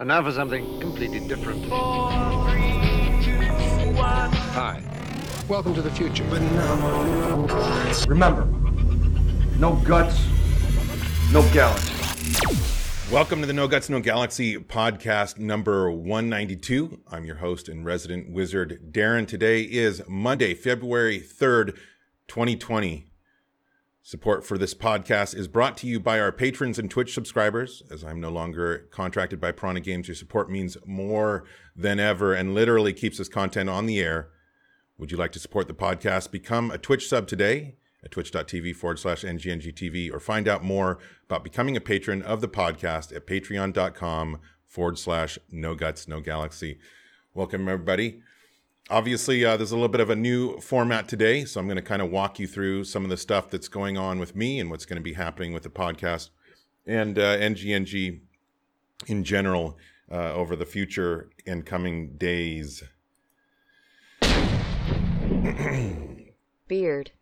And now for something completely different. Hi. Welcome to the future. Remember, no guts, no galaxy. Welcome to the No Guts, No Galaxy podcast number 192. I'm your host and resident wizard, Darren. Today is Monday, February 3rd, 2020. Support for this podcast is brought to you by our patrons and Twitch subscribers. As I'm no longer contracted by Piranha Games, your support means more than ever and literally keeps this content on the air. Would you like to support the podcast? Become a Twitch sub today at twitch.tv forward slash NGNGTV or find out more about becoming a patron of the podcast at patreon.com forward slash no guts, no galaxy. Welcome, everybody obviously uh, there's a little bit of a new format today so i'm going to kind of walk you through some of the stuff that's going on with me and what's going to be happening with the podcast and uh, ngng in general uh, over the future and coming days. Beard.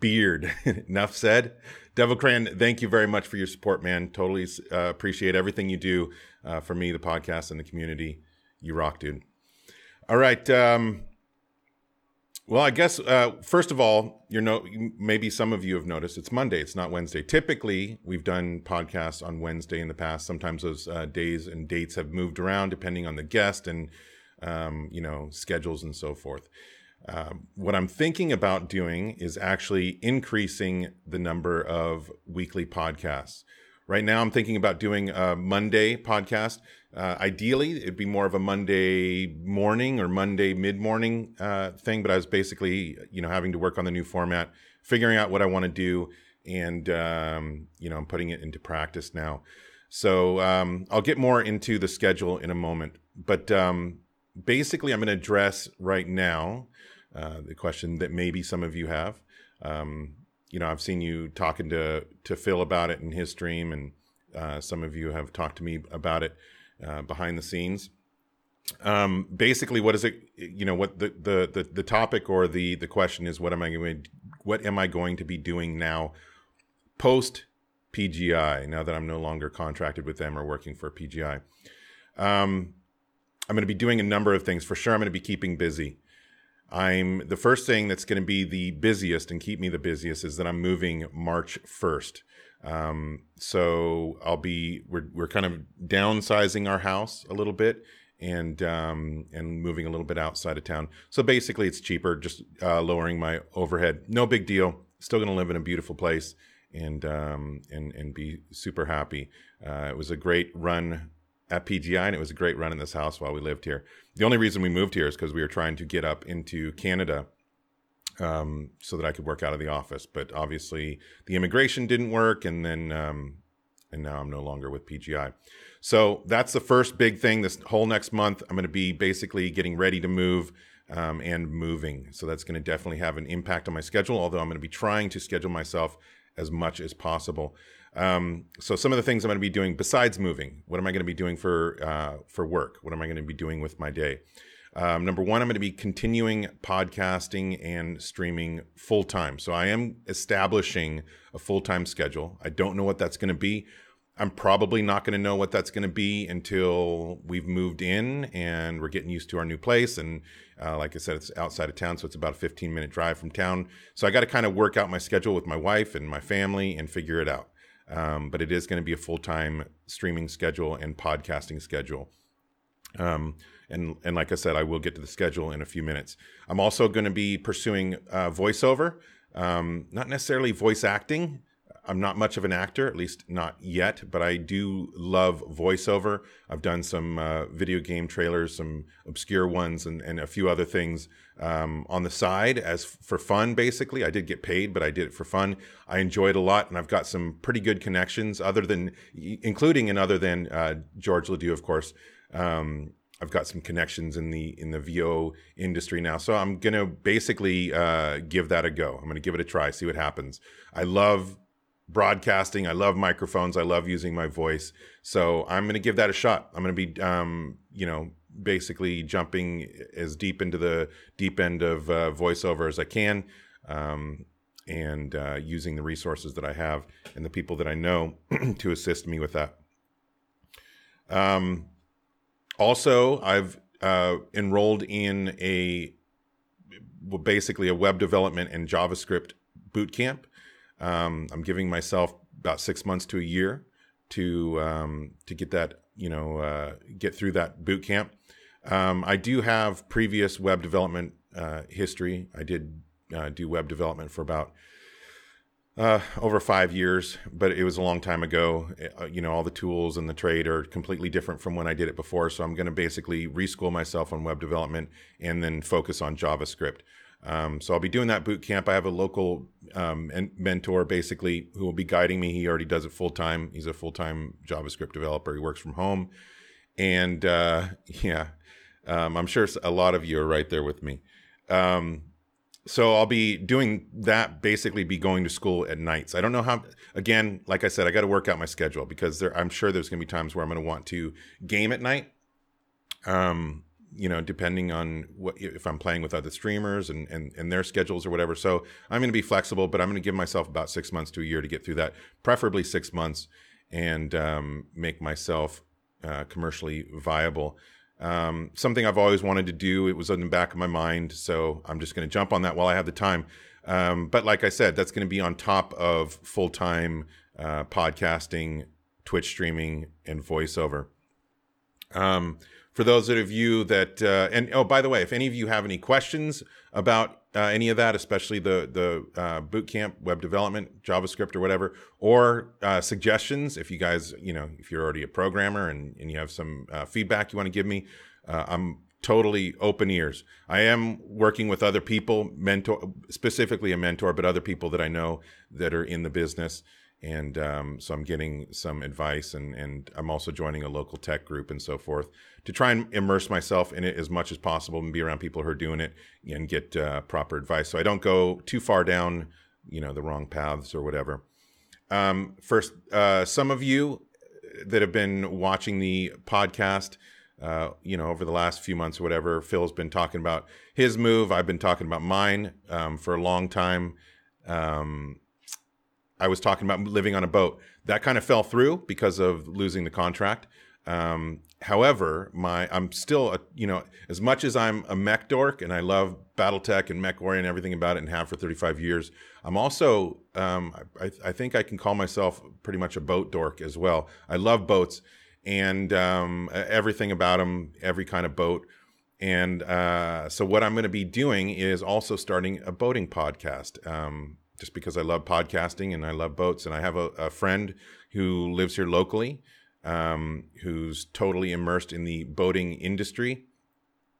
beard. Enough said. Devil cran thank you very much for your support man. Totally uh, appreciate everything you do uh, for me the podcast and the community. You rock dude all right. Um, well, I guess uh, first of all, you know, maybe some of you have noticed it's Monday. It's not Wednesday. Typically, we've done podcasts on Wednesday in the past. Sometimes those uh, days and dates have moved around depending on the guest and um, you know schedules and so forth. Uh, what I'm thinking about doing is actually increasing the number of weekly podcasts. Right now, I'm thinking about doing a Monday podcast. Uh, ideally, it'd be more of a Monday morning or Monday mid morning uh, thing, but I was basically, you know, having to work on the new format, figuring out what I want to do, and um, you know, I'm putting it into practice now. So um, I'll get more into the schedule in a moment, but um, basically, I'm going to address right now uh, the question that maybe some of you have. Um, you know, I've seen you talking to to Phil about it in his stream, and uh, some of you have talked to me about it uh, behind the scenes. Um, basically, what is it? You know, what the, the the the topic or the the question is, what am I going? What am I going to be doing now, post PGI? Now that I'm no longer contracted with them or working for PGI, um, I'm going to be doing a number of things. For sure, I'm going to be keeping busy. I'm the first thing that's going to be the busiest and keep me the busiest is that I'm moving March 1st. Um, so I'll be we're we're kind of downsizing our house a little bit and um, and moving a little bit outside of town. So basically, it's cheaper, just uh, lowering my overhead. No big deal. Still going to live in a beautiful place and um, and and be super happy. Uh, it was a great run at PGI, and it was a great run in this house while we lived here. The only reason we moved here is because we were trying to get up into Canada um, so that I could work out of the office. But obviously, the immigration didn't work, and then um, and now I'm no longer with PGI. So that's the first big thing. This whole next month, I'm going to be basically getting ready to move. Um, and moving. So that's going to definitely have an impact on my schedule, although I'm going to be trying to schedule myself as much as possible. Um, so some of the things I'm going to be doing besides moving, what am I going to be doing for uh, for work? What am I going to be doing with my day? Um, number one, I'm going to be continuing podcasting and streaming full time. So I am establishing a full time schedule. I don't know what that's going to be. I'm probably not going to know what that's going to be until we've moved in and we're getting used to our new place. And uh, like I said, it's outside of town, so it's about a 15 minute drive from town. So I got to kind of work out my schedule with my wife and my family and figure it out. Um, but it is going to be a full time streaming schedule and podcasting schedule. Um, and and like I said, I will get to the schedule in a few minutes. I'm also going to be pursuing uh, voiceover, um, not necessarily voice acting. I'm not much of an actor, at least not yet, but I do love voiceover. I've done some uh, video game trailers, some obscure ones, and, and a few other things um, on the side as for fun, basically. I did get paid, but I did it for fun. I enjoyed a lot, and I've got some pretty good connections, other than, including and other than uh, George Ledoux, of course. Um, I've got some connections in the in the VO industry now, so I'm gonna basically uh, give that a go. I'm gonna give it a try, see what happens. I love broadcasting. I love microphones. I love using my voice. So I'm to give that a shot. I'm to be, um, you know, basically jumping as deep into the deep end of uh, voiceover as I can, um, and uh, using the resources that I have and the people that I know to assist me with that. Um, also, I've uh, enrolled in a well, basically a web development and JavaScript boot camp. Um, I'm giving myself about six months to a year to um, to get that you know uh, get through that boot camp. Um, I do have previous web development uh, history. I did uh, do web development for about uh, over five years, but it was a long time ago. Uh, you know, all the tools and the trade are completely different from when I did it before. So I'm going to basically reschool myself on web development and then focus on JavaScript. Um, so I'll be doing that boot camp. I have a local um, mentor basically who will be guiding me. He already does it full time. He's a full time JavaScript developer. He works from home, and uh, yeah, um, I'm sure a lot of you are right there with me. Um, so I'll be doing that. Basically, be going to school at nights. I don't know how. Again, like I said, I got to work out my schedule because there, I'm sure there's going to be times where I'm going to want to game at night. Um, you know, depending on what if I'm playing with other streamers and and, and their schedules or whatever. So I'm going to be flexible, but I'm going to give myself about six months to a year to get through that, preferably six months, and um, make myself uh, commercially viable. Um, something I've always wanted to do. It was in the back of my mind, so I'm just going to jump on that while I have the time. Um, but like I said, that's going to be on top of full time uh, podcasting, Twitch streaming, and voiceover. Um, for those of you that, uh, and oh, by the way, if any of you have any questions about uh, any of that, especially the the uh, bootcamp web development, JavaScript or whatever, or uh, suggestions, if you guys, you know, if you're already a programmer and, and you have some uh, feedback you want to give me, uh, I'm totally open ears. I am working with other people, mentor, specifically a mentor, but other people that I know that are in the business and um, so I'm getting some advice, and and I'm also joining a local tech group and so forth to try and immerse myself in it as much as possible and be around people who are doing it and get uh, proper advice, so I don't go too far down, you know, the wrong paths or whatever. Um, first, uh, some of you that have been watching the podcast. Uh, you know, over the last few months or whatever, Phil's been talking about his move. I've been talking about mine um, for a long time. Um, I was talking about living on a boat. That kind of fell through because of losing the contract. Um, however, my I'm still a, you know as much as I'm a mech dork and I love BattleTech and MechWarrior and everything about it and have for 35 years. I'm also um, I, I, think I can call myself pretty much a boat dork as well. I love boats and um, everything about them, every kind of boat. And uh, so what I'm going to be doing is also starting a boating podcast. Um, just because I love podcasting and I love boats. And I have a, a friend who lives here locally, um, who's totally immersed in the boating industry,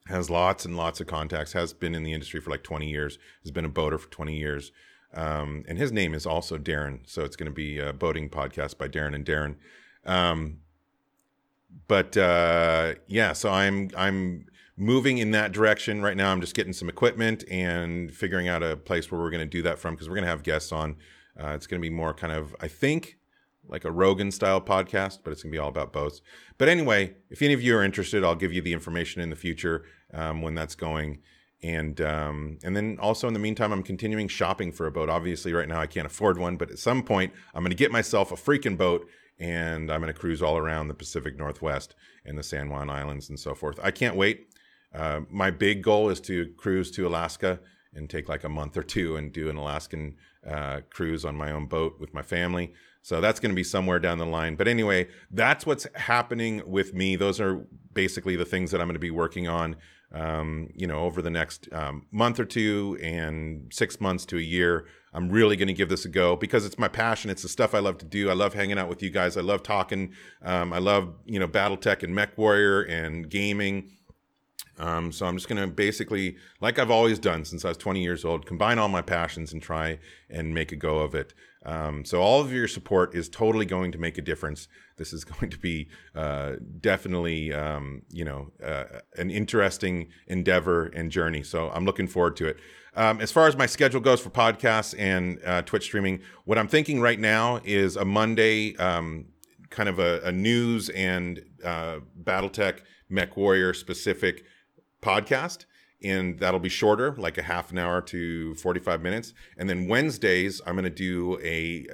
has lots and lots of contacts, has been in the industry for like 20 years, has been a boater for 20 years. Um, and his name is also Darren. So it's going to be a boating podcast by Darren and Darren. Um, but uh, yeah, so I'm I'm moving in that direction right now. I'm just getting some equipment and figuring out a place where we're going to do that from because we're going to have guests on. Uh, it's going to be more kind of, I think, like a Rogan style podcast, but it's going to be all about boats. But anyway, if any of you are interested, I'll give you the information in the future um, when that's going. And um, and then also in the meantime, I'm continuing shopping for a boat. Obviously, right now I can't afford one, but at some point, I'm going to get myself a freaking boat and I'm going to cruise all around the Pacific Northwest and the San Juan Islands and so forth. I can't wait. Uh, my big goal is to cruise to Alaska and take like a month or two and do an Alaskan uh, cruise on my own boat with my family. So that's going to be somewhere down the line. But anyway, that's what's happening with me. Those are basically the things that I'm going to be working on, um, you know, over the next um, month or two and six months to a year. I'm really going to give this a go because it's my passion. It's the stuff I love to do. I love hanging out with you guys. I love talking. Um, I love, you know, BattleTech and Mech Warrior and gaming um, so I'm just going to basically, like I've always done since I was 20 years old, combine all my passions and try and make a go of it. Um, so all of your support is totally going to make a difference. This is going to be uh, definitely, um, you know, uh, an interesting endeavor and journey. So I'm looking forward to it. Um, as far as my schedule goes for podcasts and uh, Twitch streaming, what I'm thinking right now is a Monday, um, kind of a, a news and uh, BattleTech MechWarrior specific podcast and that'll be shorter like a half an hour to 45 minutes and then wednesdays i'm going to do a,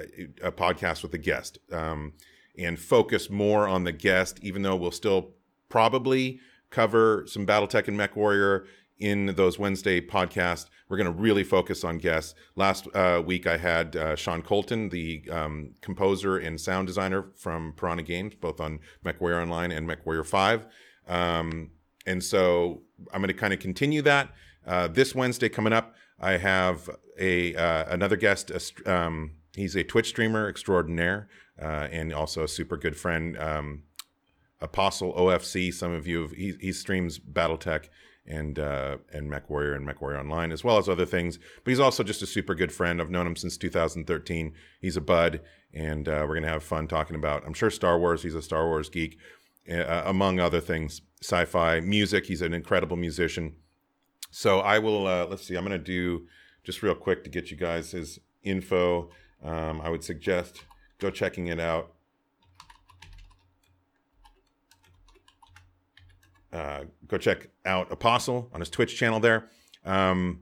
a, podcast with a guest um, and focus more on the guest even though we'll still probably cover some BattleTech and MechWarrior in those Wednesday podcasts. We're going to really focus on guests. Last uh, week, I had uh, Sean Colton, the um, composer and sound designer from Piranha Games, both on MechWarrior Online and MechWarrior 5. Um, and so I'm going to kind of continue that. Uh, this Wednesday coming up, I have a uh, another guest. A, um, he's a Twitch streamer extraordinaire uh, and also a super good friend, um, Apostle OFC. Some of you, have, he, he streams BattleTech and uh, and MechWarrior and MechWarrior Online, as well as other things. But he's also just a super good friend. I've known him since 2013. He's a bud, and uh, we're gonna have fun talking about. I'm sure Star Wars. He's a Star Wars geek, uh, among other things. Sci-fi, music. He's an incredible musician. So I will. Uh, let's see. I'm gonna do just real quick to get you guys his info. Um, I would suggest go checking it out. Uh, go check out Apostle on his Twitch channel there. Um,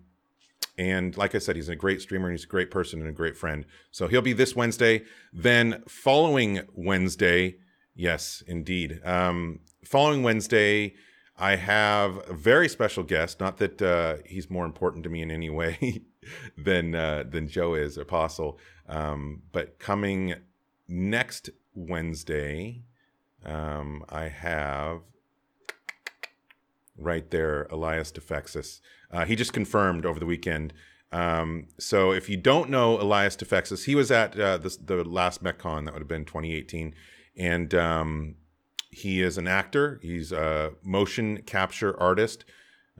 and like I said, he's a great streamer and he's a great person and a great friend. So he'll be this Wednesday. Then following Wednesday, yes, indeed. Um, following Wednesday, I have a very special guest. Not that uh, he's more important to me in any way than uh, than Joe is, Apostle. Um, but coming next Wednesday, um, I have right there, Elias Toufexis. Uh, he just confirmed over the weekend. Um, so if you don't know Elias Toufexis, he was at uh, the, the last MechCon, that would have been 2018. And um, he is an actor, he's a motion capture artist,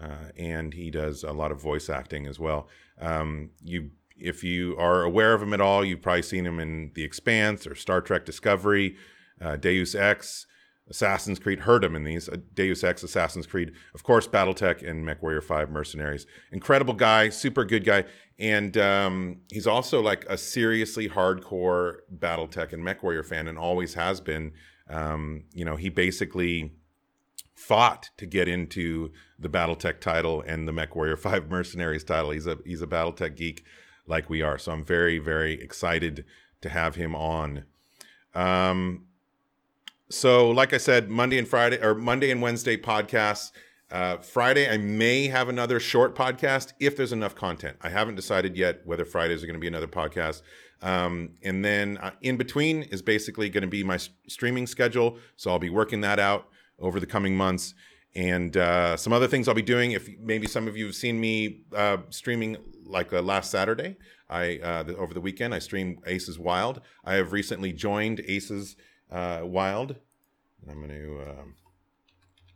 uh, and he does a lot of voice acting as well. Um, you if you are aware of him at all, you've probably seen him in The Expanse or Star Trek Discovery, uh, Deus Ex, Assassin's Creed. Heard him in these uh, Deus Ex, Assassin's Creed, of course, BattleTech and MechWarrior 5 Mercenaries. Incredible guy, super good guy. And um, he's also like a seriously hardcore BattleTech and MechWarrior fan and always has been. Um, you know, he basically fought to get into the BattleTech title and the MechWarrior 5 Mercenaries title. He's a he's a BattleTech geek like we are. So I'm very, very excited to have him on. Um, so, like I said, Monday and Friday or Monday and Wednesday podcasts. Uh, Friday, I may have another short podcast if there's enough content. I haven't decided yet whether Fridays are going to be another podcast. Um, and then uh, in between is basically going to be my streaming schedule. So I'll be working that out over the coming months. And uh, some other things I'll be doing. If maybe some of you have seen me uh, streaming like uh, last Saturday. I uh, the, over the weekend I streamed Aces Wild. I have recently joined Aces uh, Wild. I'm going to um,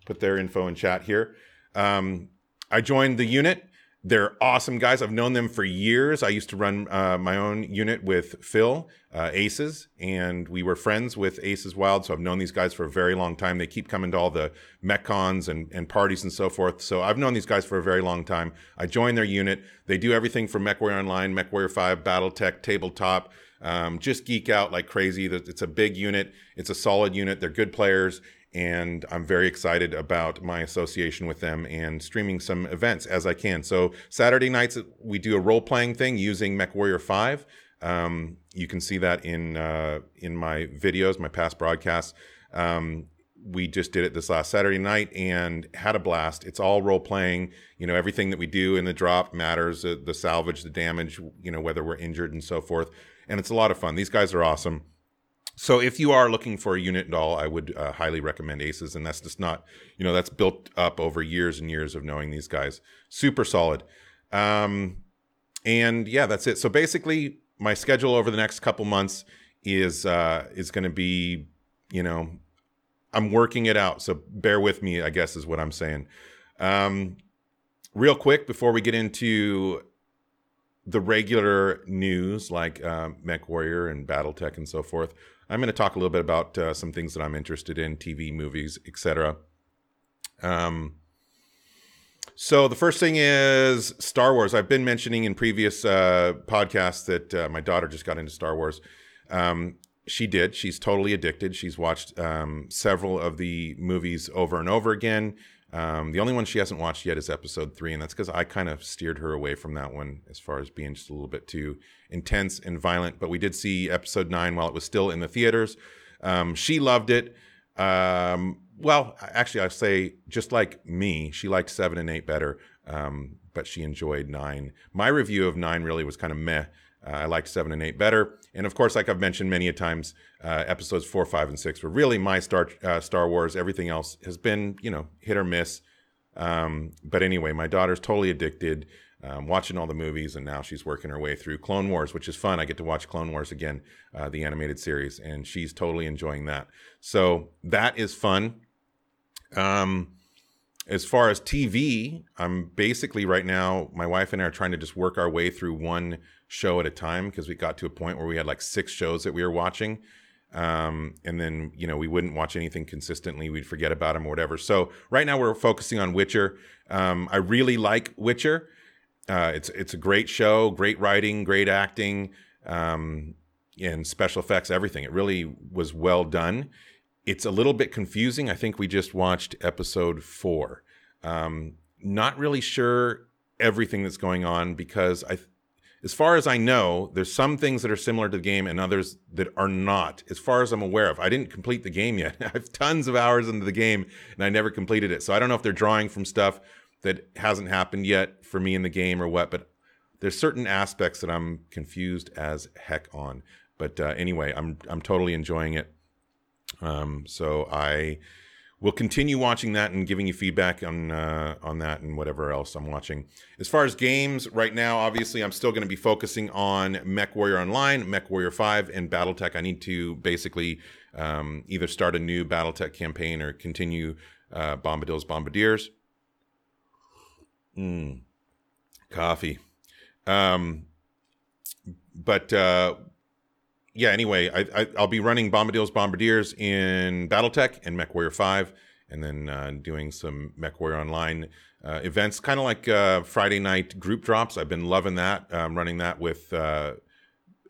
put their info in chat here. Um, I joined the unit. They're awesome guys. I've known them for years. I used to run uh, my own unit with Phil, uh, Aces, and we were friends with Aces Wild. So I've known these guys for a very long time. They keep coming to all the MechCons and, and parties and so forth. So I've known these guys for a very long time. I joined their unit. They do everything from MechWarrior Online, MechWarrior 5, Battletech, Tabletop. Um, just geek out like crazy. It's a big unit. It's a solid unit. They're good players and I'm very excited about my association with them and streaming some events as I can. So Saturday nights we do a role playing thing using MechWarrior Five. Um, you can see that in uh, in my videos, my past broadcasts. Um, we just did it this last Saturday night and had a blast. It's all role playing. You know, everything that we do in the drop matters. Uh, the salvage, the damage. You know, whether we're injured and so forth. And it's a lot of fun. These guys are awesome. So if you are looking for a unit doll, I would uh, highly recommend Aces, and that's just not, you know, that's built up over years and years of knowing these guys. Super solid. Um, and yeah, that's it. So basically, my schedule over the next couple months is uh, is going to be, you know, I'm working it out. So bear with me, I guess is what I'm saying. Um, real quick before we get into the regular news like uh, MechWarrior and BattleTech and so forth. I'm going to talk a little bit about uh, some things that I'm interested in, TV, movies, etc. Um, so the first thing is Star Wars. I've been mentioning in previous uh, podcasts that uh, my daughter just got into Star Wars. Um, she did. She's totally addicted. She's watched um, several of the movies over and over again. Um, the only one she hasn't watched yet is episode three, and that's because I kind of steered her away from that one as far as being just a little bit too intense and violent. But we did see episode nine while it was still in the theaters. Um, she loved it. Um, well, actually, I say just like me, she liked seven and eight better, um, but she enjoyed nine. My review of nine really was kind of meh. Uh, I liked seven and eight better, and of course, like I've mentioned many a times, uh, episodes four, five, and six were really my Star uh, Star Wars. Everything else has been, you know, hit or miss. Um, but anyway, my daughter's totally addicted, um, watching all the movies, and now she's working her way through Clone Wars, which is fun. I get to watch Clone Wars again, uh, the animated series, and she's totally enjoying that. So that is fun. Um, as far as TV, I'm basically right now, my wife and I are trying to just work our way through one show at a time because we got to a point where we had like six shows that we were watching. Um, and then, you know, we wouldn't watch anything consistently. We'd forget about them or whatever. So right now we're focusing on Witcher. Um, I really like Witcher. Uh, it's, it's a great show, great writing, great acting, um, and special effects, everything. It really was well done it's a little bit confusing. I think we just watched episode four. Um, not really sure everything that's going on because I, as far as I know, there's some things that are similar to the game and others that are not. As far as I'm aware of, I didn't complete the game yet. I have tons of hours into the game and I never completed it. So I don't know if they're drawing from stuff that hasn't happened yet for me in the game or what. But there's certain aspects that I'm confused as heck on. But uh, anyway, I'm I'm totally enjoying it. Um, so I will continue watching that and giving you feedback on uh, on that and whatever else I'm watching. As far as games, right now, obviously, I'm still going to be focusing on Mech Warrior Online, Mech Warrior Five, and BattleTech. I need to basically um, either start a new BattleTech campaign or continue uh, Bombadil's Bombardiers. Mm, coffee. Um, but uh, yeah, anyway, I, I will be running Bombadil's Bombardiers in BattleTech and MechWarrior Five, and then uh, doing some MechWarrior Online uh, events, kind of like uh, Friday night group drops. I've been loving that, um, running that with uh,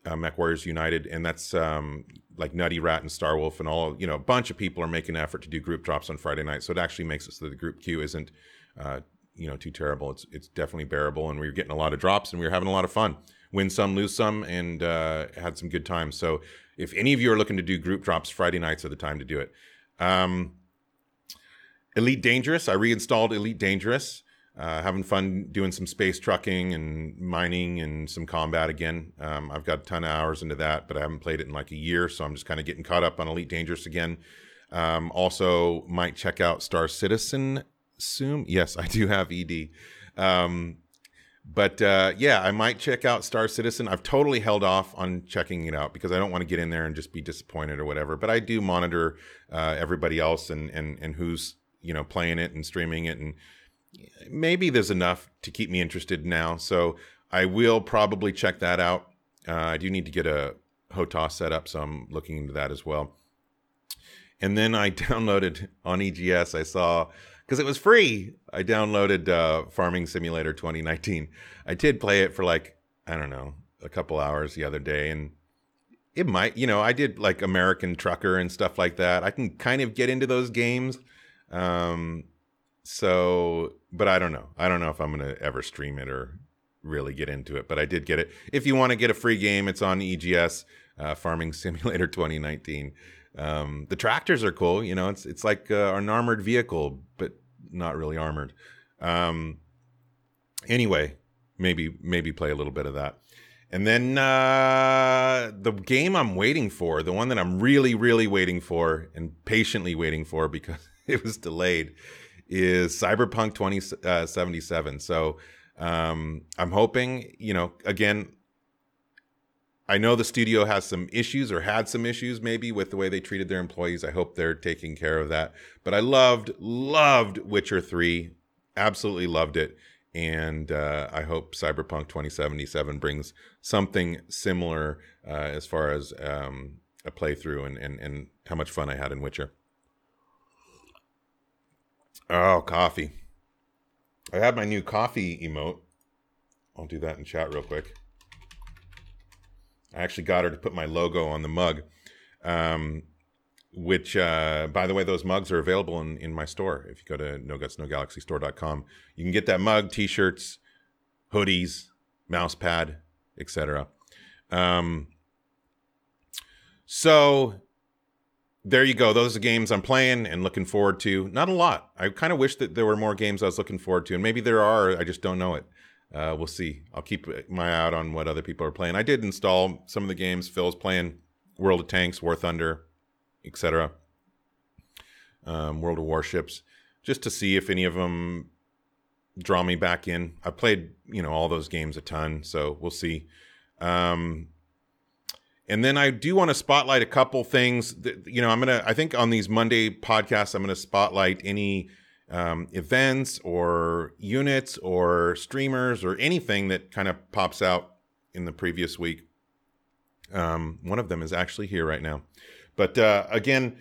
uh, MechWarriors United, and that's um, like Nutty Rat and Starwolf and all. You know, a bunch of people are making an effort to do group drops on Friday night, so it actually makes it so the group queue isn't. Uh, you know, too terrible. It's it's definitely bearable, and we are getting a lot of drops, and we are having a lot of fun win some, lose some, and uh, had some good times. So if any of you are looking to do group drops, Friday nights are the time to do it. Um, Elite Dangerous, I reinstalled Elite Dangerous. Uh, having fun doing some space trucking and mining and some combat again. Um, I've got a ton of hours into that, but I haven't played it in like a year, so I'm just kind of getting caught up on Elite Dangerous again. Um, also, might check out Star Citizen soon. Yes, I do have ED. Um, but uh, yeah, I might check out Star Citizen. I've totally held off on checking it out because I don't want to get in there and just be disappointed or whatever. But I do monitor uh, everybody else and and and who's you know playing it and streaming it, and maybe there's enough to keep me interested now. So I will probably check that out. Uh, I do need to get a HOTAS set up, so I'm looking into that as well. And then I downloaded on EGS. I saw because it was free. I downloaded uh, Farming Simulator 2019. I did play it for like I don't know a couple hours the other day, and it might you know I did like American Trucker and stuff like that. I can kind of get into those games. Um, so, but I don't know. I don't know if I'm gonna ever stream it or really get into it. But I did get it. If you want to get a free game, it's on EGS. Uh, Farming Simulator 2019. Um, the tractors are cool. You know, it's it's like uh, an armored vehicle, but not really armored. Um, anyway, maybe maybe play a little bit of that. And then uh, the game I'm waiting for, the one that I'm really, really waiting for and patiently waiting for because it was delayed, is Cyberpunk 2077. Uh, so um, I'm hoping, you know, again, I know the studio has some issues or had some issues maybe with the way they treated their employees. I hope they're taking care of that. But I loved, loved Witcher 3. Absolutely loved it. And uh, I hope Cyberpunk 2077 brings something similar uh, as far as um, a playthrough and, and, and how much fun I had in Witcher. Oh, coffee. I have my new coffee emote. I'll do that in chat real quick. I actually got her to put my logo on the mug. Um, which, uh, by the way, those mugs are available in, in my store. If you go to no guts, no galaxy you can get that mug, t shirts, hoodies, mouse pad, etc. Um, so there you go. Those are games I'm playing and looking forward to. Not a lot. I kind of wish that there were more games I was looking forward to, and maybe there are. I just don't know it. Uh, we'll see. I'll keep my eye out on what other people are playing. I did install some of the games. Phil's playing World of Tanks, War Thunder, etc. Um, World of Warships, just to see if any of them draw me back in. I played, you know, all those games a ton, so we'll see. Um, and then I do want to spotlight a couple things. That, you know, I'm gonna. I think on these Monday podcasts, I'm gonna spotlight any um, events or units or streamers or anything that kind of pops out in the previous week. Um, one of them is actually here right now, but uh, again,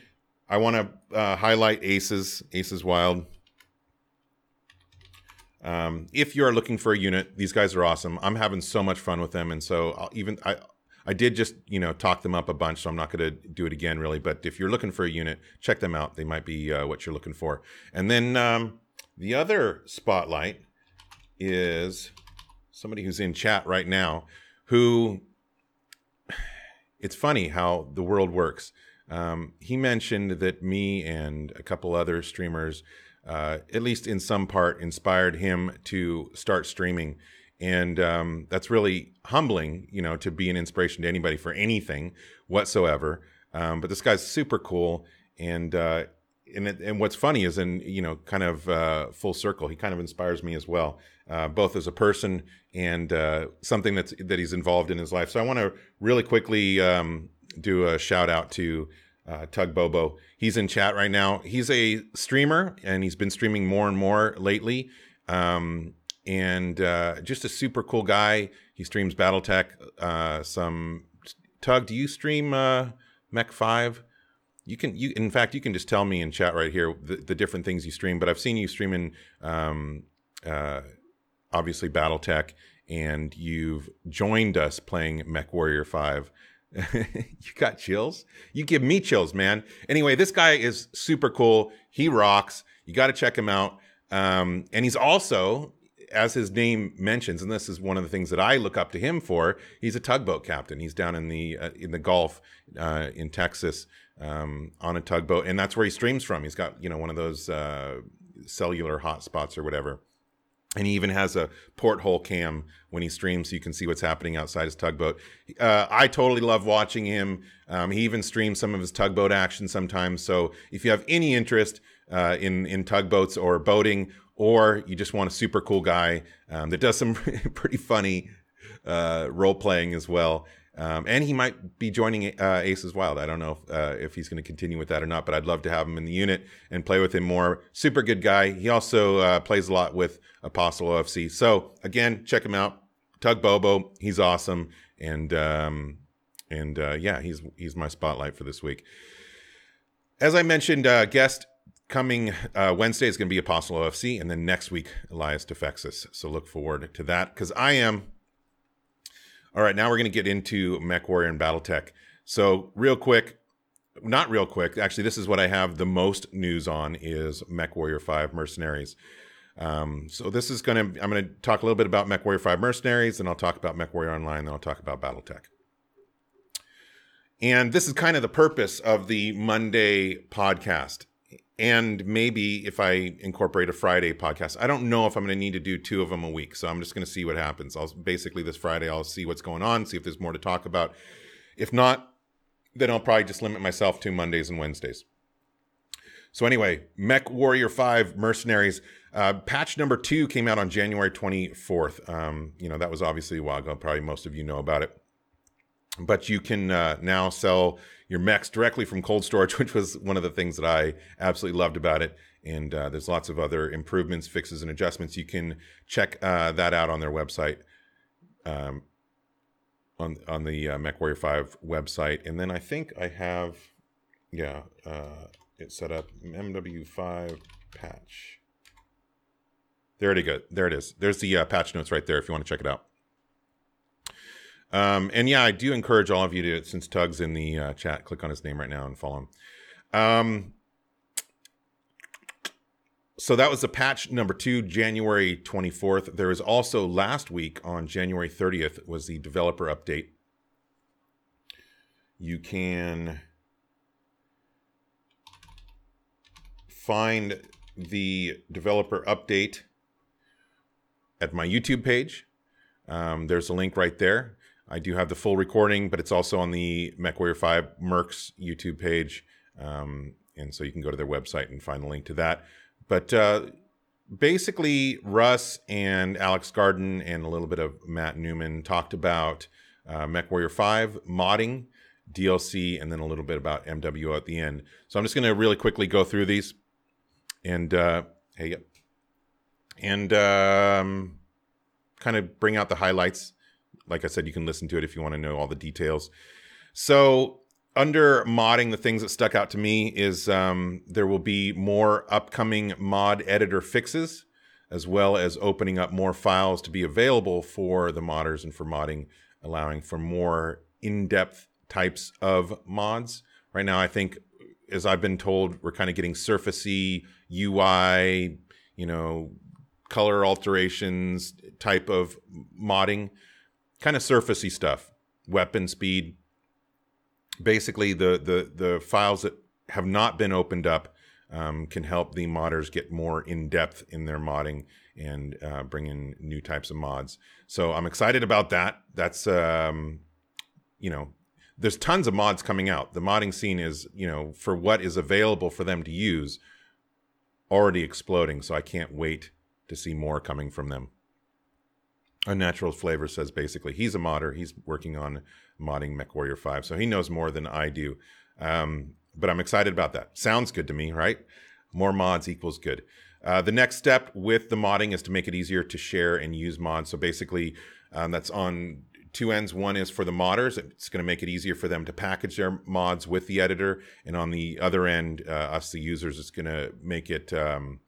I want to uh, highlight Aces. Aces Wild. Um, if you are looking for a unit, these guys are awesome. I'm having so much fun with them, and so I'll even I I did just you know talk them up a bunch, so I'm not going to do it again really. But if you're looking for a unit, check them out. They might be uh, what you're looking for. And then um, the other spotlight is somebody who's in chat right now. Who it's funny how the world works. Um, he mentioned that me and a couple other streamers, uh, at least in some part, inspired him to start streaming and um, that's really humbling you know to be an inspiration to anybody for anything whatsoever um, but this guy's super cool and uh, and, it, and what's funny is in you know kind of uh, full circle he kind of inspires me as well uh, both as a person and uh, something that's that he's involved in his life so i want to really quickly um, do a shout out to uh, Tug Bobo. He's in chat right now. He's a streamer and he's been streaming more and more lately. Um, and uh, just a super cool guy. He streams BattleTech. Uh, some Tug, do you stream uh, Mech Five? You can you in fact you can just tell me in chat right here the, the different things you stream. But I've seen you streaming um, uh, obviously BattleTech, and you've joined us playing Mech Warrior Five. you got chills. You give me chills, man. Anyway, this guy is super cool. He rocks. You got to check him out. Um, and he's also as his name mentions, and this is one of the things that I look up to him for, he's a tugboat captain. He's down in the uh, in the Gulf uh, in Texas um, on a tugboat, and that's where he streams from. He's got you know one of those uh, cellular hotspots or whatever. And he even has a porthole cam when he streams, so you can see what's happening outside his tugboat. Uh, I totally love watching him. Um, he even streams some of his tugboat action sometimes. So if you have any interest uh, in in tugboats or boating or you just want a super cool guy um, that does some pretty funny uh, role playing as well. Um, and he might be joining uh, Aces Wild. I don't know if, uh, if he's going to continue with that or not, but I'd love to have him in the unit and play with him more. Super good guy. He also uh, plays a lot with Apostle OFC. So again, check him out. Tug Bobo, he's awesome, and um, and uh, yeah, he's he's my spotlight for this week. As I mentioned, uh, guest coming uh, Wednesday is going to be Apostle OFC, and then next week Elias Toufexis. So look forward to that because I am. All right, now we're going to get into Mech Warrior and BattleTech. So real quick, not real quick. Actually, this is what I have the most news on is Mech Warrior Five Mercenaries. Um, so this is going to I'm going to talk a little bit about Mech Warrior Five Mercenaries, and I'll talk about Mech Warrior Online, then I'll talk about BattleTech. And this is kind of the purpose of the Monday podcast and maybe if I incorporate a Friday podcast, I don't know if I'm going to need to do two of them a week. So I'm just going to see what happens. I'll basically this Friday, I'll see what's going on, see if there's more to talk about. If not, then I'll probably just limit myself to Mondays and Wednesdays. So anyway, Mech Warrior 5 Mercenaries. Uh, patch number two came out on January 24th. Um, you know, that was obviously a while ago. Probably most of you know about it. But you can uh, now sell your mechs directly from cold storage, which was one of the things that I absolutely loved about it. And uh, there's lots of other improvements, fixes, and adjustments. You can check uh, that out on their website, um, on on the uh, MechWarrior Five website. And then I think I have, yeah, uh, it set up MW5 patch. There it is. There it is. There's the uh, patch notes right there if you want to check it out. Um, and yeah, I do encourage all of you to, since Tug's in the uh, chat, click on his name right now and follow him. Um, so that was the patch number two, January 24th. There was also last week on January 30th was the developer update. You can find the developer update at my YouTube page. Um, there's a link right there. I do have the full recording, but it's also on the MechWarrior 5 Mercs YouTube page. Um, and so you can go to their website and find the link to that. But uh, basically, Russ and Alex Garden and a little bit of Matt Newman talked about uh, MechWarrior 5 modding, DLC, and then a little bit about MWO at the end. So I'm just going to really quickly go through these. And uh, hey. And um, kind of bring out the highlights. Like I said, you can listen to it if you want to know all the details. So under modding, the things that stuck out to me is um, there will be more upcoming mod editor fixes, as well as opening up more files to be available for the modders and for modding, allowing for more in-depth types of mods. Right now, I think, as I've been told, we're kind of getting surfacey UI, you know, color alterations type of modding, kind of surfacey stuff, weapon speed. Basically, the the the files that have not been opened up um, can help the modders get more in depth in their modding and uh, bring in new types of mods. So I'm excited about that. That's um, you know, there's tons of mods coming out. The modding scene is you know for what is available for them to use already exploding. So I can't wait to see more coming from them. Unnatural Flavor says basically he's a modder. He's working on modding MechWarrior 5, so he knows more than I do. Um, but I'm excited about that. Sounds good to me, right? More mods equals good. Uh, the next step with the modding is to make it easier to share and use mods. So basically, um, that's on two ends. One is for the modders. It's going to make it easier for them to package their mods with the editor. And on the other end, uh, us, the users, it's going to make it um,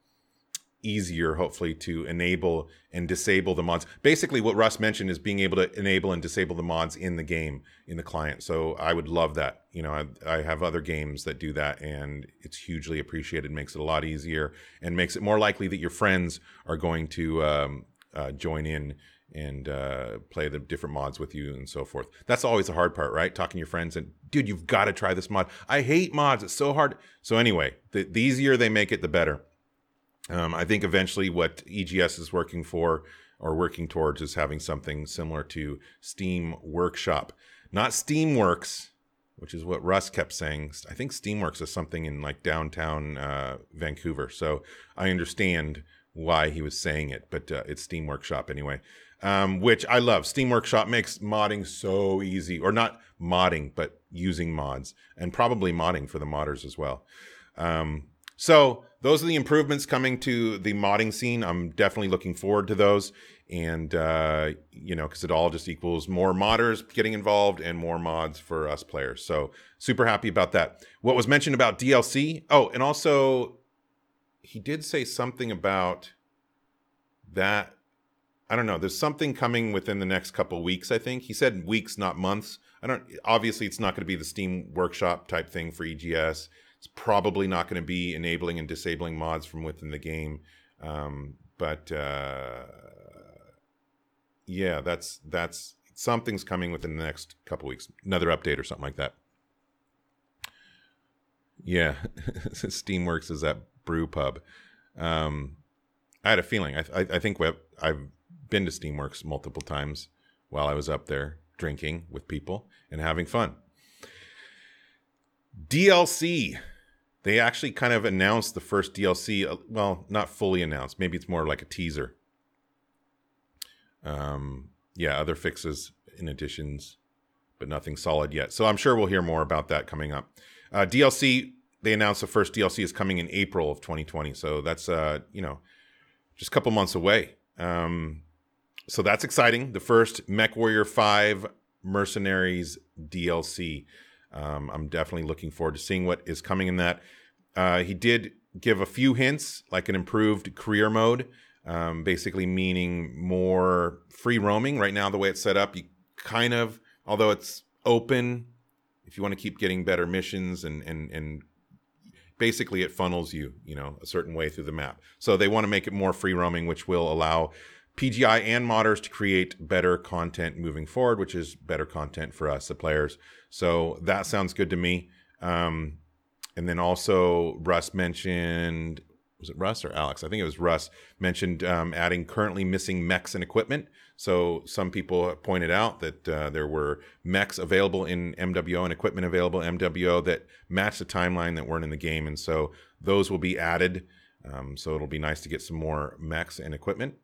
easier, hopefully, to enable and disable the mods. Basically, what Russ mentioned is being able to enable and disable the mods in the game, in the client. So I would love that. You know, I, I have other games that do that, and it's hugely appreciated. Makes it a lot easier and makes it more likely that your friends are going to um, uh, join in and uh, play the different mods with you and so forth. That's always the hard part, right? Talking to your friends and, dude, you've got to try this mod. I hate mods. It's so hard. So anyway, the, the easier they make it, the better. Um, I think eventually what EGS is working for or working towards is having something similar to Steam Workshop, not Steamworks, which is what Russ kept saying. I think Steamworks is something in like downtown uh, Vancouver. So I understand why he was saying it, but uh, it's Steam Workshop anyway, um, which I love. Steam Workshop makes modding so easy, or not modding, but using mods, and probably modding for the modders as well. Um, so those are the improvements coming to the modding scene. I'm definitely looking forward to those. And, uh, you know, because it all just equals more modders getting involved and more mods for us players. So super happy about that. What was mentioned about DLC? Oh, and also he did say something about that. I don't know. There's something coming within the next couple weeks, I think. He said weeks, not months. I don't obviously it's not going to be the Steam workshop type thing for EGS it's probably not going to be enabling and disabling mods from within the game. Um, but uh, yeah, that's that's something's coming within the next couple weeks. Another update or something like that. Yeah, Steamworks is that brew pub. Um, I had a feeling. I, I, I think I've been to Steamworks multiple times while I was up there drinking with people and having fun. DLC. They actually kind of announced the first DLC. Uh, well, not fully announced. Maybe it's more like a teaser. Um, yeah, other fixes in additions, but nothing solid yet. So I'm sure we'll hear more about that coming up. Uh, DLC. They announced the first DLC is coming in April of 2020. So that's uh, you know, just a couple months away. Um, so that's exciting. The first MechWarrior 5 Mercenaries DLC. Um, I'm definitely looking forward to seeing what is coming in that. Uh, he did give a few hints, like an improved career mode, um, basically meaning more free roaming. Right now, the way it's set up, you kind of, although it's open, if you want to keep getting better missions and and and basically it funnels you, you know, a certain way through the map. So they want to make it more free roaming, which will allow PGI and modders to create better content moving forward, which is better content for us, the players. So that sounds good to me. Um, and then also Russ mentioned was it Russ or Alex? I think it was Russ mentioned um, adding currently missing mechs and equipment. So some people pointed out that uh, there were mechs available in MWO and equipment available MWO that matched the timeline that weren't in the game, and so those will be added. Um, so it'll be nice to get some more mechs and equipment.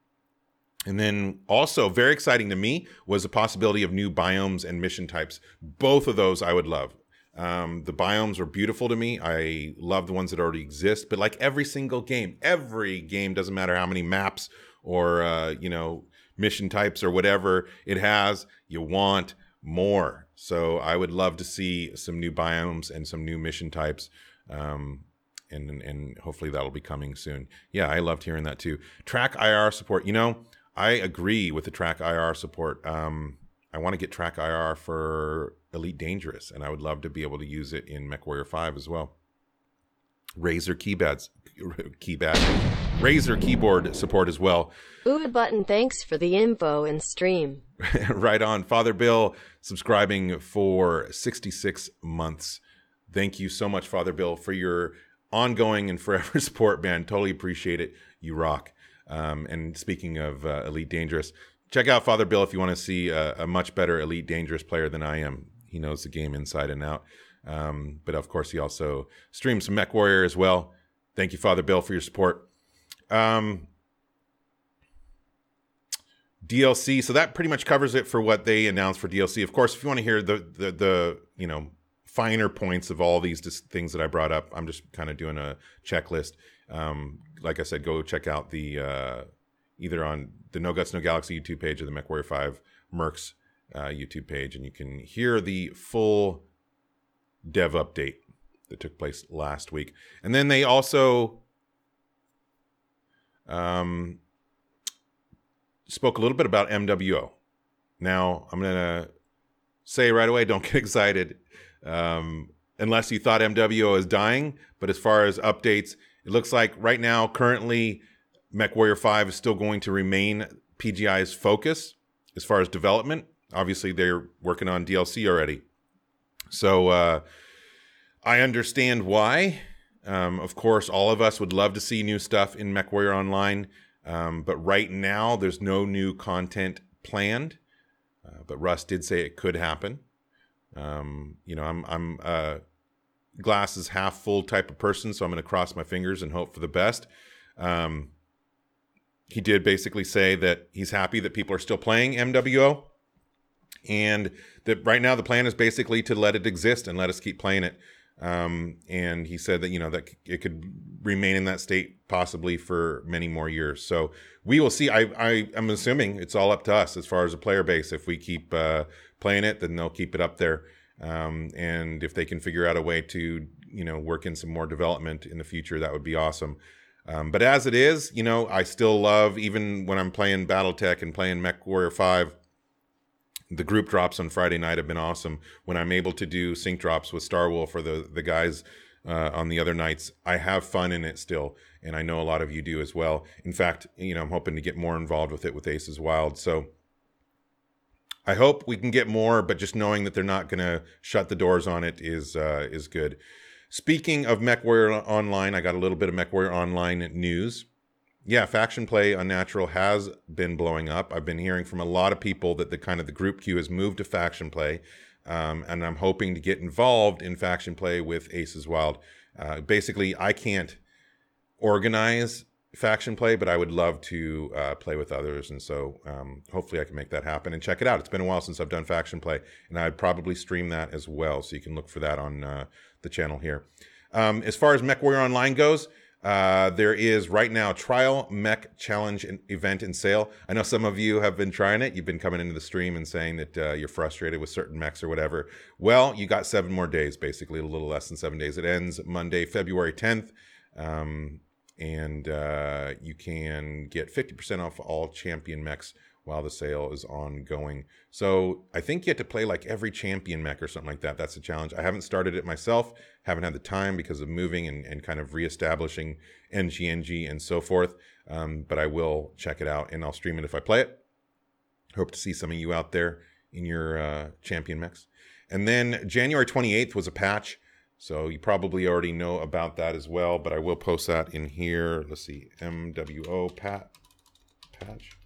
And then also very exciting to me was the possibility of new biomes and mission types. Both of those I would love. Um, the biomes are beautiful to me. I love the ones that already exist, but like every single game, every game doesn't matter how many maps or uh, you know mission types or whatever it has, you want more. So I would love to see some new biomes and some new mission types. Um, and, and hopefully that'll be coming soon. Yeah, I loved hearing that too. Track IR support. You know, I agree with the track IR support. Um, I want to get track IR for Elite Dangerous, and I would love to be able to use it in MechWarrior 5 as well. Razer keypads, keypad, Razer keyboard support as well. Ooh, button, thanks for the info and stream. right on. Father Bill subscribing for 66 months. Thank you so much, Father Bill, for your ongoing and forever support, man. Totally appreciate it. You rock. Um, and speaking of uh, Elite Dangerous, check out Father Bill if you want to see a, a, much better Elite Dangerous player than I am. He knows the game inside and out. Um, but of course, he also streams Mech Warrior as well. Thank you, Father Bill, for your support. Um, DLC. So that pretty much covers it for what they announced for DLC. Of course, if you want to hear the the, the you know finer points of all these dis- things that I brought up, I'm just kind of doing a checklist. Um, like I said, go check out the uh, either on the No Guts No Galaxy YouTube page or the MechWarrior Five Mercs uh, YouTube page, and you can hear the full dev update that took place last week. And then they also um, spoke a little bit about MWO. Now, I'm to say right away don't get excited um, unless you thought MWO is dying. But as far as updates, it looks like right now, currently, MechWarrior 5 is still going to remain PGI's focus as far as development. Obviously, they're working on DLC already. So uh, I understand why. Um, of course, all of us would love to see new stuff in MechWarrior Online, um, but right now there's no new content planned. Uh, but Russ did say it could happen. Um, you know, I'm I'm uh, glasses half full type of person, so I'm going to cross my fingers and hope for the best. Um, he did basically say that he's happy that people are still playing MWO, and that right now the plan is basically to let it exist and let us keep playing it. Um, and he said that you know that it could remain in that state possibly for many more years. So we will see. I, I am assuming it's all up to us as far as a player base. If we keep uh, playing it, then they'll keep it up there. Um, and if they can figure out a way to, you know, work in some more development in the future, that would be awesome. Um, but as it is, you know, I still love, even when I'm playing Battletech and playing Mech Warrior 5, the group drops on Friday night have been awesome. When I'm able to do sync drops with Star Wolf or the, the guys uh, on the other nights, I have fun in it still. And I know a lot of you do as well. In fact, you know, I'm hoping to get more involved with it with Aces Wild. So, I hope we can get more, but just knowing that they're not going to shut the doors on it is uh, is good. Speaking of MechWarrior Online, I got a little bit of MechWarrior Online news. Yeah, faction play Unnatural has been blowing up. I've been hearing from a lot of people that the kind of the group queue has moved to faction play, um, and I'm hoping to get involved in faction play with Aces Wild. Uh, basically, I can't organize faction play, but I would love to uh, play with others. And so um, hopefully I can make that happen and check it out. It's been a while since I've done faction play, and I'd probably stream that as well. So you can look for that on uh, the channel here. Um, as far as MechWarrior Online goes, uh, there is right now trial mech challenge event in sale. I know some of you have been trying it. You've been coming into the stream and saying that uh, you're frustrated with certain mechs or whatever. Well, you got seven more days, basically a little less than seven days. It ends Monday, February 10th. Um, and uh, you can get 50% off all champion mechs while the sale is ongoing. So I think you have to play like every champion mech or something like that. That's the challenge. I haven't started it myself, haven't had the time because of moving and, and kind of reestablishing NGNG and so forth. Um, but I will check it out and I'll stream it if I play it. Hope to see some of you out there in your uh, champion mechs. And then January 28th was a patch So you probably already know about that as well, but I will post that in here. Let's see, MWO pat patch.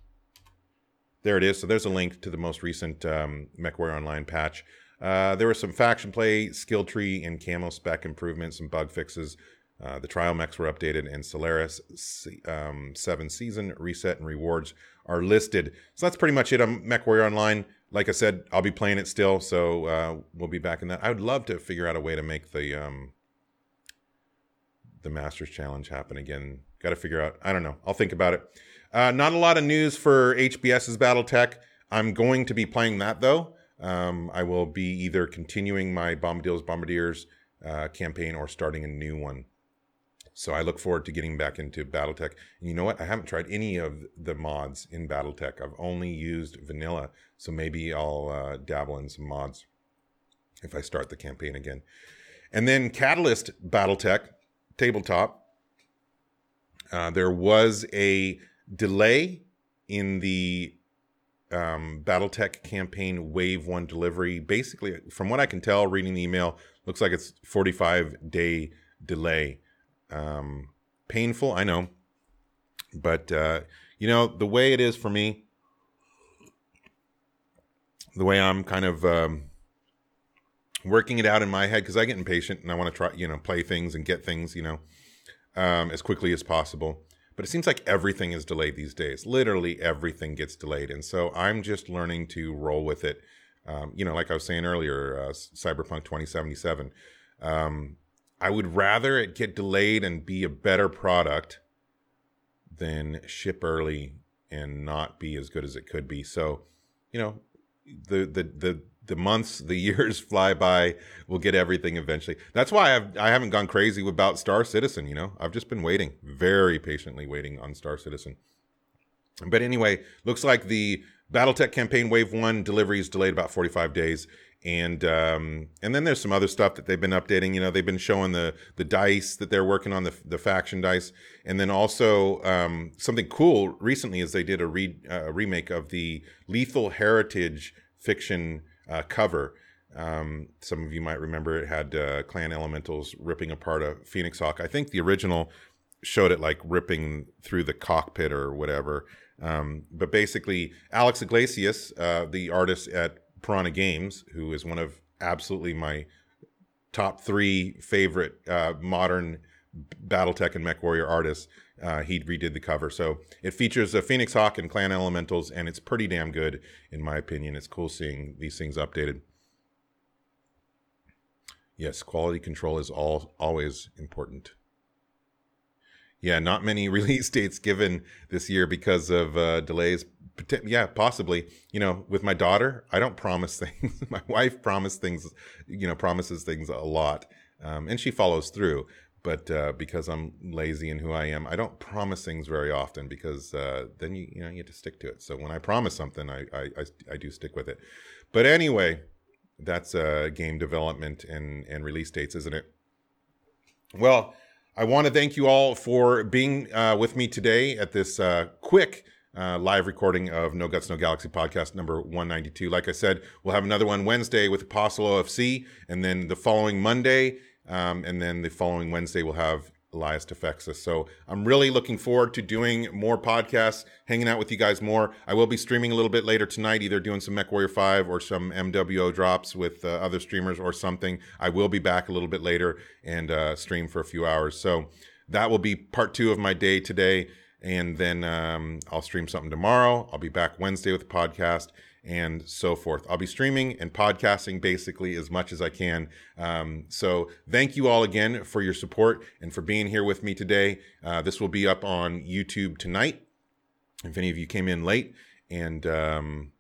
There it is. So there's a link to the most recent um, MechWarrior Online patch. Uh, there were some faction play, skill tree, and camo spec improvements, some bug fixes. Uh, the trial mechs were updated, and Solaris um, 7 season reset and rewards are listed. So that's pretty much it on MechWarrior Online. Like I said, I'll be playing it still, so uh, we'll be back in that. I would love to figure out a way to make the um, the Masters Challenge happen again. Got to figure out. I don't know. I'll think about it. Uh, not a lot of news for HBS's BattleTech. I'm going to be playing that though. Um, I will be either continuing my Bombadils Bombardiers uh, campaign or starting a new one. So I look forward to getting back into BattleTech. And you know what? I haven't tried any of the mods in BattleTech. I've only used vanilla. So maybe I'll uh, dabble in some mods if I start the campaign again. And then Catalyst BattleTech tabletop. Uh, there was a delay in the um, BattleTech campaign Wave One delivery. Basically, from what I can tell, reading the email, looks like it's 45 day delay. Um, painful, I know, but uh, you know the way it is for me, the way I'm kind of um, working it out in my head because I get impatient and I want to try, you know, play things and get things, you know, um, as quickly as possible. But it seems like everything is delayed these days. Literally everything gets delayed. And so I'm just learning to roll with it. Um, you know, like I was saying earlier, uh, Cyberpunk 2077. Um, I would rather it get delayed and be a better product than ship early and not be as good as it could be. So, you know, the the the the months, the years fly by. We'll get everything eventually. That's why I've I haven't gone crazy about Star Citizen. You know, I've just been waiting, very patiently waiting on Star Citizen. But anyway, looks like the BattleTech campaign wave one delivery is delayed about 45 days. And um, and then there's some other stuff that they've been updating. You know, they've been showing the the dice that they're working on the the faction dice, and then also um, something cool recently is they did a re, uh, remake of the Lethal Heritage fiction uh, cover. Um, some of you might remember it had uh, clan elementals ripping apart a Phoenix Hawk. I think the original showed it like ripping through the cockpit or whatever. Um, but basically, Alex Iglesias, uh, the artist at Piranha Games, who is one of absolutely my top three favorite uh, modern BattleTech and MechWarrior artists, uh, he redid the cover. So it features a Phoenix Hawk and Clan Elementals, and it's pretty damn good, in my opinion. It's cool seeing these things updated. Yes, quality control is all always important. Yeah, not many release dates given this year because of uh, delays. Yeah, possibly. You know, with my daughter, I don't promise things. my wife promises things. You know, promises things a lot, um, and she follows through but uh, because I'm lazy and who I am, I don't promise things very often because uh, then you you know you have to stick to it. So when I promise something, I I, I, I do stick with it. But anyway, that's uh, game development and and release dates, isn't it? Well, I want to thank you all for being uh, with me today at this uh, quick. Uh, live recording of No Guts, No Galaxy podcast number 192. Like I said, we'll have another one Wednesday with Apostle OFC, and then the following Monday um, and then the following Wednesday, we'll have Elias Toufexis. So I'm really looking forward to doing more podcasts, hanging out with you guys more. I will be streaming a little bit later tonight, either doing some MechWarrior 5 or some MWO drops with uh, other streamers or something. I will be back a little bit later and uh, stream for a few hours. So that will be part two of my day today. And then um, I'll stream something tomorrow. I'll be back Wednesday with the podcast and so forth. I'll be streaming and podcasting basically as much as I can. Um, so thank you all again for your support and for being here with me today. Uh, this will be up on YouTube tonight. If any of you came in late, and um,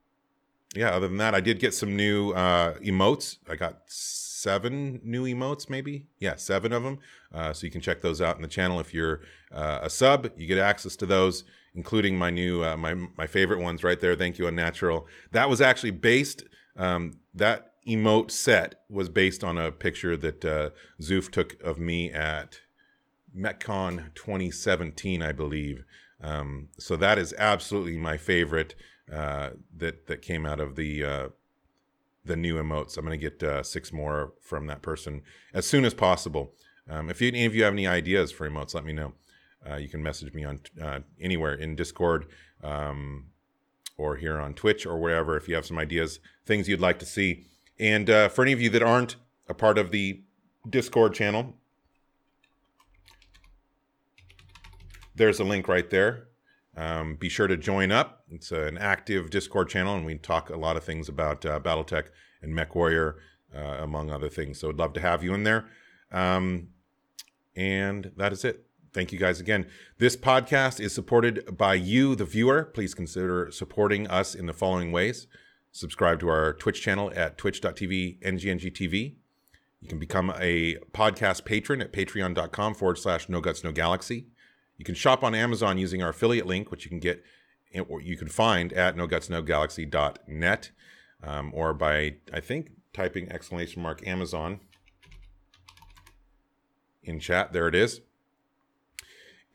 yeah, other than that, I did get some new uh, emotes. I got seven new emotes, maybe. Yeah, seven of them. Uh, so you can check those out in the channel. If you're uh, a sub, you get access to those including my new uh, my my favorite ones right there. Thank you, Unnatural. That was actually based. Um, that emote set was based on a picture that uh, Zoof took of me at MechCon 2017, I believe. Um, so that is absolutely my favorite uh, that that came out of the uh, the new emotes. I'm going to get uh, six more from that person as soon as possible. Um, if any of you have any ideas for emotes, let me know. Uh, you can message me on uh, anywhere in Discord um, or here on Twitch or wherever if you have some ideas, things you'd like to see. And uh, for any of you that aren't a part of the Discord channel, there's a link right there. Um, be sure to join up. It's an active Discord channel, and we talk a lot of things about uh, BattleTech and MechWarrior, uh, among other things. So, I'd love to have you in there. Um, and that is it. Thank you guys again. This podcast is supported by you, the viewer. Please consider supporting us in the following ways subscribe to our Twitch channel at twitch.tv, NGNGTV. You can become a podcast patron at patreon.com forward slash no guts, no galaxy. You can shop on Amazon using our affiliate link, which you can get or you can find at no guts, no galaxy.net um, or by, I think, typing exclamation mark Amazon in chat. There it is.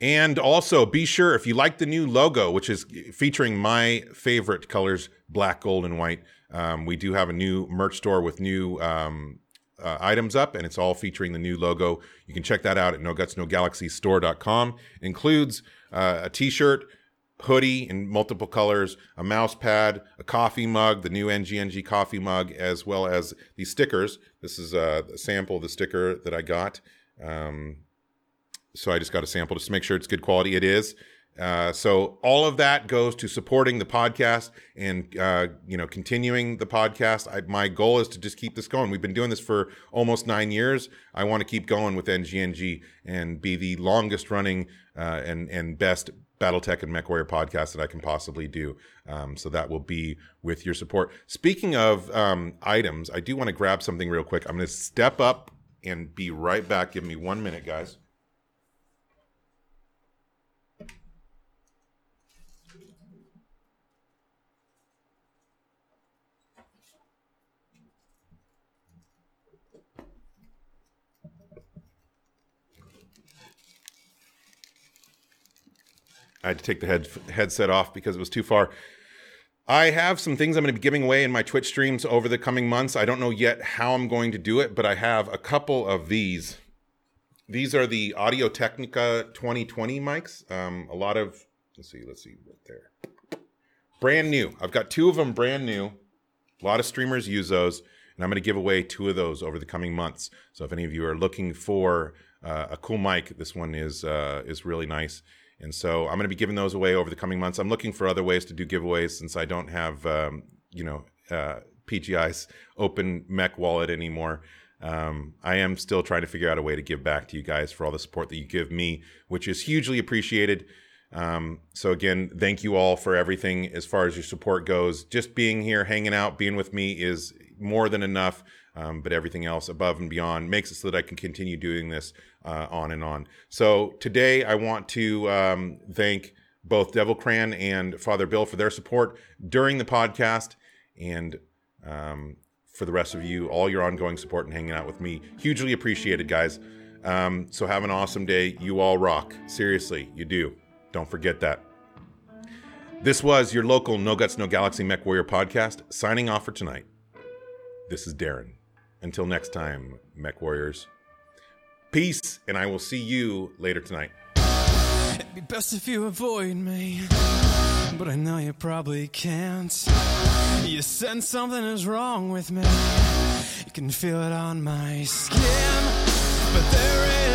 And also be sure if you like the new logo, which is featuring my favorite colors, black, gold, and white. Um, we do have a new merch store with new um, uh, items up, and it's all featuring the new logo. You can check that out at no guts no galaxy store.com. It includes uh, a t-shirt, hoodie in multiple colors, a mouse pad, a coffee mug, the new NGNG coffee mug, as well as these stickers. This is a sample of the sticker that I got. Um, so I just got a sample just to make sure it's good quality. It is. Uh, so all of that goes to supporting the podcast and uh, you know continuing the podcast. I, my goal is to just keep this going. We've been doing this for almost nine years. I want to keep going with NGNG and be the longest running uh, and and best BattleTech and MechWarrior podcast that I can possibly do. Um, so that will be with your support. Speaking of um, items, I do want to grab something real quick. I'm going to step up and be right back. Give me one minute, guys. I had to take the head, headset off because it was too far. I have some things I'm going to be giving away in my Twitch streams over the coming months. I don't know yet how I'm going to do it, but I have a couple of these. These are the Audio Technica 2020 mics. Um, a lot of, let's see, let's see, right there. Brand new. I've got two of them brand new. A lot of streamers use those, and I'm going to give away two of those over the coming months. So if any of you are looking for uh, a cool mic, this one is uh, is really nice. And so I'm going to be giving those away over the coming months. I'm looking for other ways to do giveaways since I don't have, um, you know, uh, PGI's open mech wallet anymore. Um, I am still trying to figure out a way to give back to you guys for all the support that you give me, which is hugely appreciated. Um, so again, thank you all for everything as far as your support goes. Just being here, hanging out, being with me is more than enough. Um, but everything else above and beyond makes it so that I can continue doing this uh, on and on. So today I want to um, thank both Devil Cran and Father Bill for their support during the podcast and um, for the rest of you, all your ongoing support and hanging out with me. Hugely appreciated, guys. Um, so have an awesome day. You all rock. Seriously, you do. Don't forget that. This was your local No Guts, No Galaxy Mech Warrior podcast, signing off for tonight. This is Darren. Until next time, Mech Warriors. Peace, and I will see you later tonight. It'd be best if you avoid me, but I know you probably can't. You sense something is wrong with me. You can feel it on my skin, but there is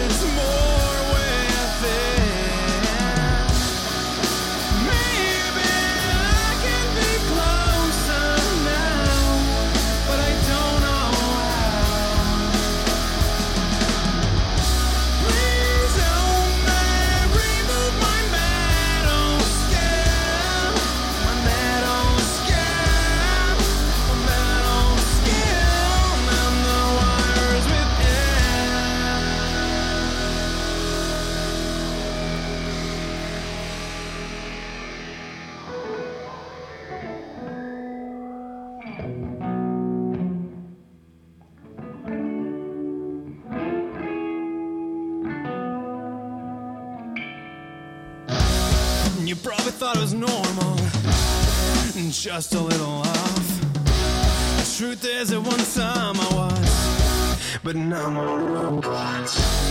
just a little off. The truth is, at one time I was, but now I'm a robot.